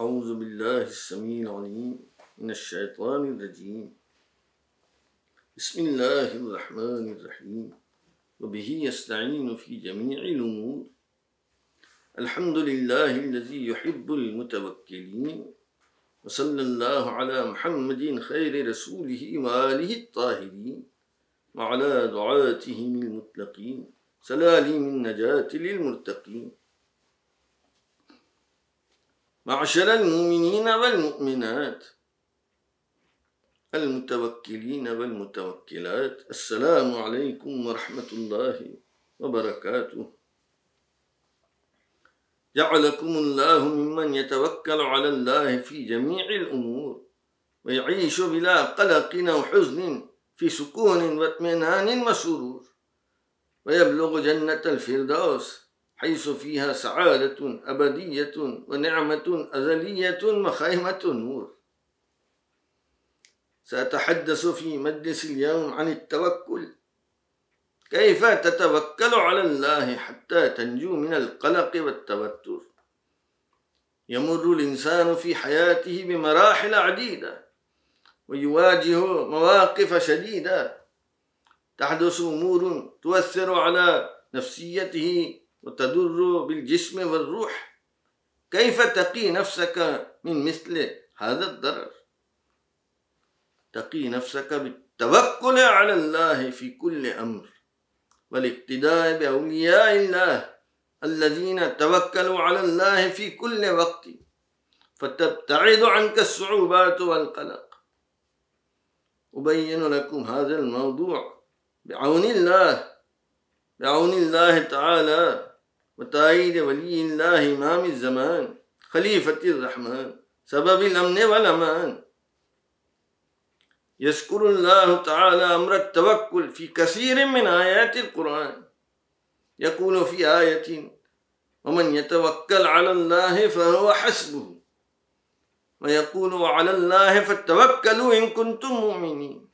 أعوذ بالله السميع العليم من الشيطان الرجيم. بسم الله الرحمن الرحيم. وبه يستعين في جميع الأمور. الحمد لله الذي يحب المتوكلين. وصلى الله على محمد خير رسوله وآله الطاهرين. وعلى دعاتهم المطلقين. سلاليم النجاة للمرتقين. معشر المؤمنين والمؤمنات المتوكلين والمتوكلات. السلام عليكم ورحمة الله وبركاته. جعلكم الله ممن يتوكل على الله في جميع الأمور ويعيش بلا قلق أو حزن في سكون وإطمئنان وسرور ويبلغ جنة الفردوس. حيث فيها سعادة أبدية ونعمة أزلية وخيمة نور. سأتحدث في مجلس اليوم عن التوكل. كيف تتوكل على الله حتى تنجو من القلق والتوتر؟ يمر الإنسان في حياته بمراحل عديدة ويواجه مواقف شديدة. تحدث أمور تؤثر على نفسيته وتضر بالجسم والروح. كيف تقي نفسك من مثل هذا الضرر؟ تقي نفسك بالتوكل على الله في كل أمر والاقتداء بأولياء الله الذين توكلوا على الله في كل وقت فتبتعد عنك الصعوبات والقلق. أبين لكم هذا الموضوع بعون الله بعون الله تعالى. وتأييد ولي الله إمام الزمان خليفة الرحمن سبب الأمن والأمان. يذكر الله تعالى أمر التوكل في كثير من آيات القرآن. يقول في آية ومن يتوكل على الله فهو حسبه ويقول على الله فاتوكلوا إن كنتم مؤمنين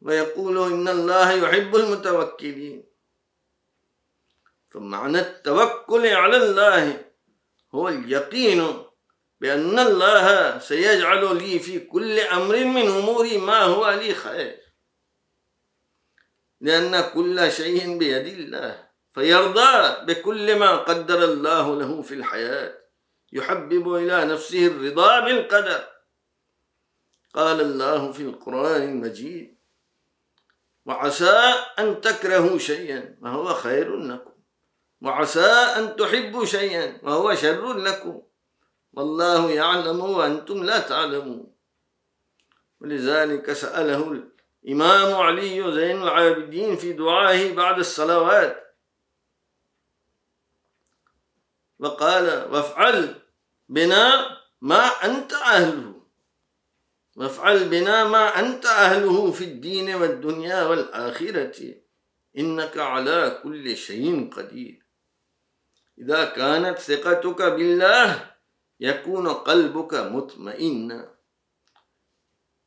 ويقول إن الله يحب المتوكلين فمعنى التوكل على الله هو اليقين بأن الله سيجعل لي في كل أمر من أموري ما هو لي خير. لأن كل شيء بيد الله فيرضى بكل ما قدر الله له في الحياة. يحبب إلى نفسه الرضا بالقدر. قال الله في القرآن المجيد وعسى أن تكرهوا شيئا وهو خير لكم. وعسى أن تحبوا شيئا وهو شر لكم. والله يعلم وأنتم لا تعلمون. ولذلك سأله الإمام علي زين العابدين في دعائه بعد الصلوات. وقال وافعل بنا ما أنت أهله. وافعل بنا ما أنت أهله في الدين والدنيا والآخرة. إنك على كل شيء قدير. إذا كانت ثقتك بالله يكون قلبك مطمئنا.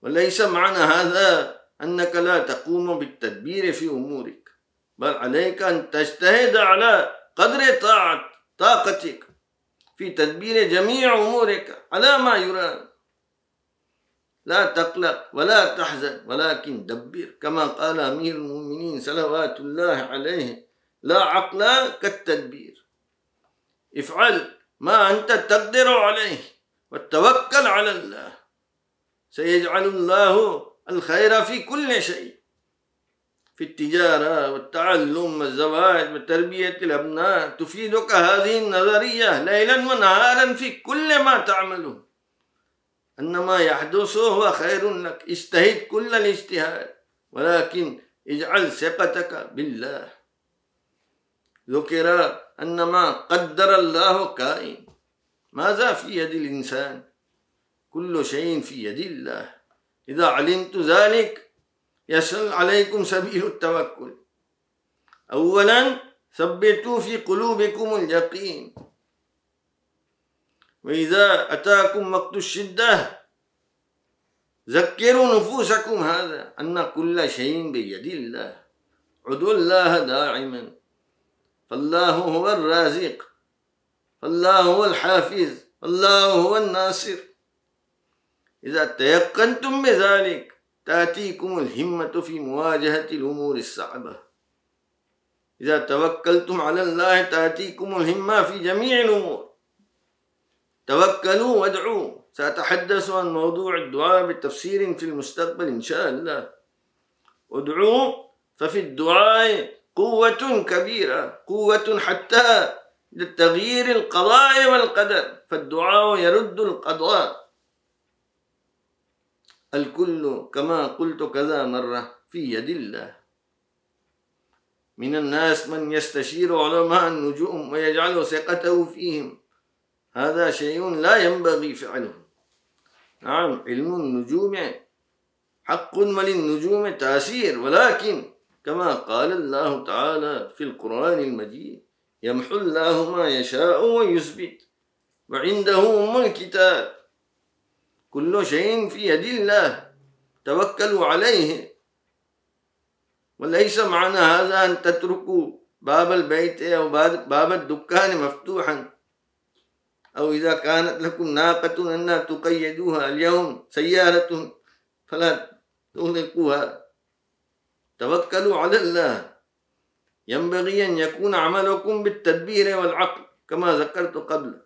وليس معنى هذا أنك لا تقوم بالتدبير في أمورك بل عليك أن تجتهد على قدر طاعة طاقتك في تدبير جميع أمورك على ما يرام. لا تقلق ولا تحزن ولكن دبر. كما قال أمير المؤمنين صلوات الله عليه لا عقل كالتدبير. افعل ما أنت تقدر عليه وتوكل على الله. سيجعل الله الخير في كل شيء. في التجارة والتعلم والزواج وتربية الأبناء تفيدك هذه النظرية ليلا ونهارا في كل ما تعمله أن ما يحدث هو خير لك. اجتهد كل الاجتهاد ولكن اجعل ثقتك بالله. ذكر أن ما قدر الله كائن. ماذا في يد الإنسان؟ كل شيء في يد الله. إذا علمت ذلك يسهل عليكم سبيل التوكل. أولا ثبتوا في قلوبكم اليقين. وإذا أتاكم وقت الشدة ذكروا نفوسكم هذا أن كل شيء بيد الله. عدوا الله داعما. فالله هو الرازق. فالله هو الحافظ الله هو الناصر. إذا تيقنتم بذلك تأتيكم الهمة في مواجهة الأمور الصعبة. إذا توكلتم على الله تأتيكم الهمة في جميع الأمور. توكلوا وادعوا. سأتحدث عن موضوع الدعاء بتفسير في المستقبل إن شاء الله. ادعوا ففي الدعاء قوة كبيرة قوة حتى لتغيير القضاء والقدر فالدعاء يرد القضاء. الكل كما قلت كذا مرة في يد الله. من الناس من يستشير علماء النجوم ويجعل ثقته فيهم. هذا شيء لا ينبغي فعله. نعم علم النجوم حق وللنجوم تأثير ولكن كما قال الله تعالى في القرآن المجيد يمحو الله ما يشاء ويثبت وعنده أم الكتاب. كل شيء في يد الله توكلوا عليه. وليس معنى هذا أن تتركوا باب البيت أو باب الدكان مفتوحا. أو إذا كانت لكم ناقة أن تقيدوها اليوم سيارة فلا تغلقوها. توكلوا على الله. ينبغي أن يكون عملكم بالتدبير والعقل كما ذكرت قبل.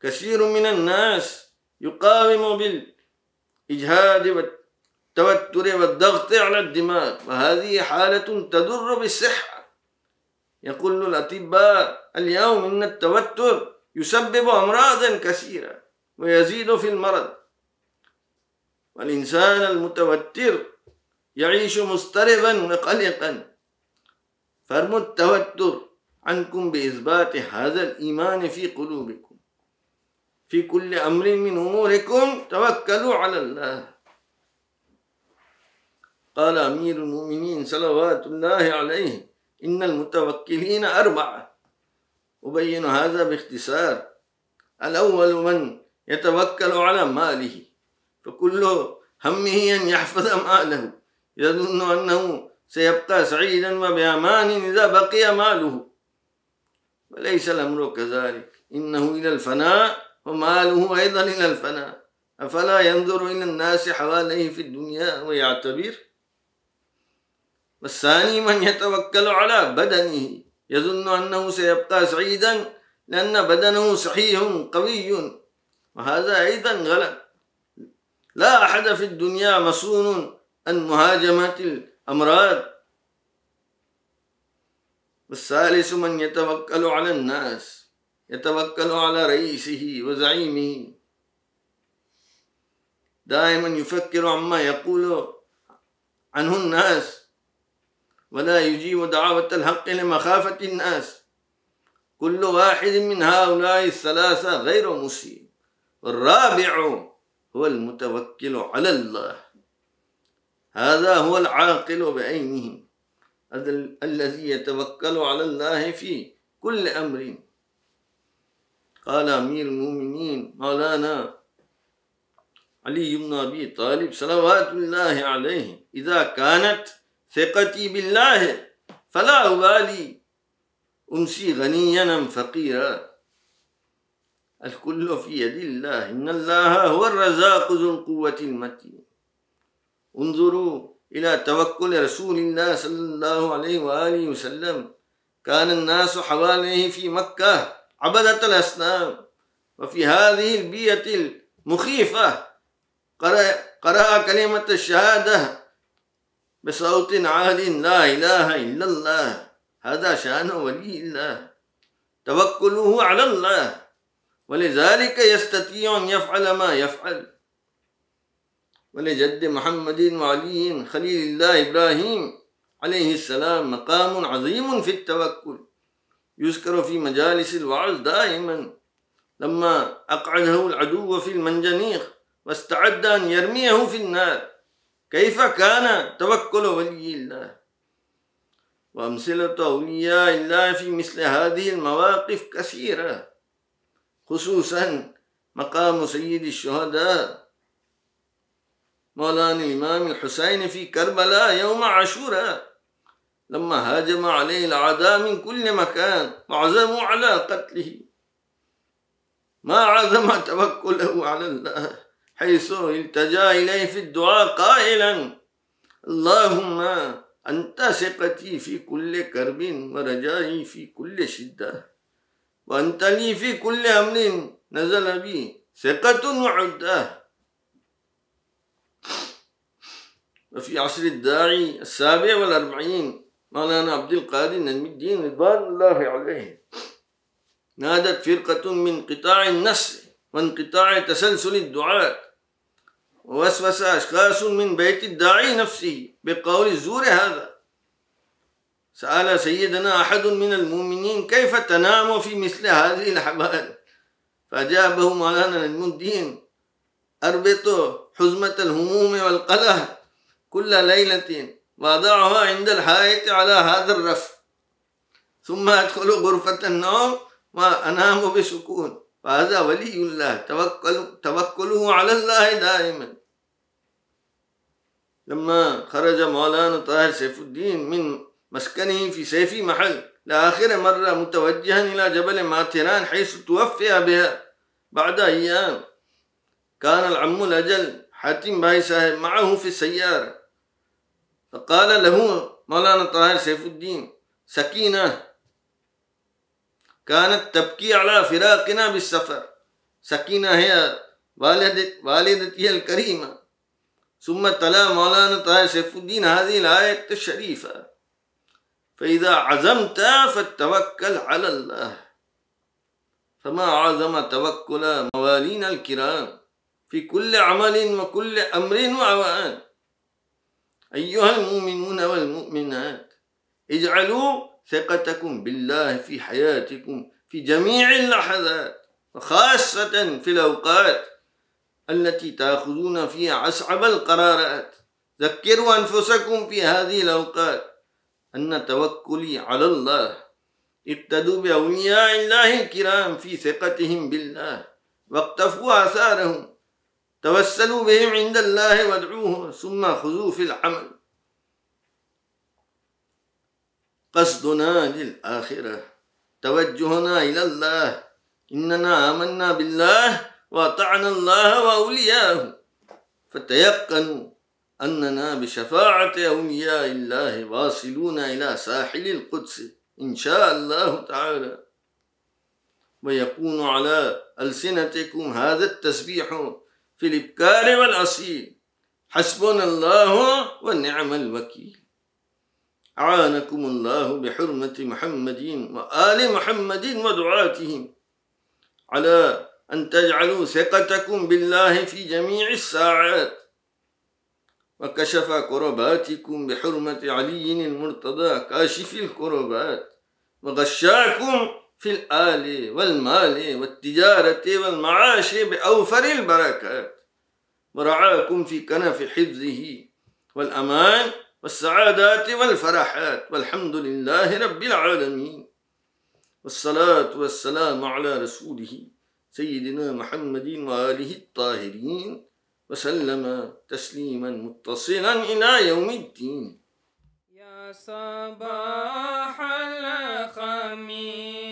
كثير من الناس يقاوم بالإجهاد والتوتر والضغط على الدماغ وهذه حالة تضر بالصحة. يقول الأطباء اليوم إن التوتر يسبب أمراضا كثيرة ويزيد في المرض. والإنسان المتوتر يعيش مضطربا وقلقا. فرموا التوتر عنكم بإثبات هذا الإيمان في قلوبكم. في كل أمر من أموركم توكلوا على الله. قال أمير المؤمنين صلوات الله عليه إن المتوكلين أربعة. أبين هذا باختصار. الأول من يتوكل على ماله فكل همه أن يحفظ ماله. يظن أنه سيبقى سعيدا وبأمان إذا بقي ماله. وليس الأمر كذلك. إنه إلى الفناء وماله أيضا إلى الفناء. أفلا ينظر إلى الناس حواليه في الدنيا ويعتبر؟ والثاني من يتوكل على بدنه. يظن أنه سيبقى سعيدا لأن بدنه صحيح قوي. وهذا أيضا غلط. لا أحد في الدنيا مصون عن مهاجمة الأمراض. والثالث من يتوكل على الناس يتوكل على رئيسه وزعيمه. دائما يفكر عما يقول عنه الناس ولا يجيب دعوة الحق لمخافة الناس. كل واحد من هؤلاء الثلاثة غير مسيء والرابع هو المتوكل على الله. هذا هو العاقل بعينه الذي يتوكل على الله في كل أمر. قال أمير المؤمنين مولانا علي بن أبي طالب صلوات الله عليه إذا كانت ثقتي بالله فلا أبالي أمسي غنيا أم فقيرا. الكل في يد الله إن الله هو الرزاق ذو القوة المتين. انظروا إلى توكل رسول الله صلى الله عليه وآله وسلم. كان الناس حواليه في مكة عبدة الأصنام. وفي هذه البيئة المخيفة قرأ, كلمة الشهادة بصوت عال لا إله إلا الله. هذا شأن ولي الله. توكله على الله. ولذلك يستطيع أن يفعل ما يفعل. ولجد محمد وعلي خليل الله إبراهيم عليه السلام مقام عظيم في التوكل. يذكر في مجالس الوعظ دائما. لما أقعده العدو في المنجنيق واستعد أن يرميه في النار. كيف كان توكل ولي الله؟ وأمثلة أولياء الله في مثل هذه المواقف كثيرة. خصوصا مقام سيد الشهداء مولانا الإمام الحسين في كربلاء يوم عاشوراء. لما هاجم عليه الأعداء من كل مكان وعزموا على قتله. ما عظم توكله على الله حيث التجا إليه في الدعاء قائلا اللهم أنت ثقتي في كل كرب ورجائي في كل شدة وأنت لي في كل أمر نزل بي ثقة وعدة. وفي عصر الداعي السابع والأربعين مولانا عبد القادر نجم الدين رضوان الله عليه. نادت فرقة من قطاع النسل وانقطاع تسلسل الدعاة. ووسوس أشخاص من بيت الداعي نفسه بقول الزور هذا. سأل سيدنا أحد من المؤمنين كيف تنام في مثل هذه الأحوال؟ فأجابه مولانا نجم الدين أربط حزمة الهموم والقلق كل ليلة وضعها عند الحائط على هذا الرف. ثم أدخل غرفة النوم وأنام بسكون. فهذا ولي الله. توكل توكله على الله دائما. لما خرج مولانا طاهر سيف الدين من مسكنه في سيفي محل لآخر مرة متوجها إلى جبل ماتران حيث توفي بها. بعد أيام كان العم الأجل حاتم باي صاحب معه في السيارة. فقال له مولانا طاهر سيف الدين سكينة. كانت تبكي على فراقنا بالسفر. سكينة هي والدة والدتي الكريمة. ثم تلا مولانا طاهر سيف الدين هذه الآية الشريفة. فإذا عزمت فتوكل على الله. فما عظم توكل موالينا الكرام في كل عمل وكل أمر وأوان أيها المؤمنون والمؤمنات اجعلوا ثقتكم بالله في حياتكم في جميع اللحظات وخاصة في الأوقات التي تأخذون فيها أصعب القرارات. ذكروا أنفسكم في هذه الأوقات أن توكلي على الله اقتدوا بأولياء الله الكرام في ثقتهم بالله واقتفوا آثارهم توسلوا بهم عند الله وادعوه ثم خذوا في العمل. قصدنا للآخرة. توجهنا إلى الله. إننا آمنا بالله وأطعنا الله وأولياءه فتيقنوا أننا بشفاعة أولياء الله واصلون إلى ساحل القدس إن شاء الله تعالى. ويكون على ألسنتكم هذا التسبيح في الإبكار والأصيل. حسبنا الله ونعم الوكيل. أعانكم الله بحرمة محمد وآل محمد ودعاتهم. على أن تجعلوا ثقتكم بالله في جميع الساعات. وكشف كرباتكم بحرمة علي المرتضى كاشف الكربات. وغشاكم في الآل والمال والتجارة والمعاش بأوفر البركات. ورعاكم في كنف حفظه والأمان والسعادات والفرحات. والحمد لله رب العالمين. والصلاة والسلام على رسوله سيدنا محمد وآله الطاهرين. وسلم تسليما متصلا إلى يوم الدين. يا صباح الخميس.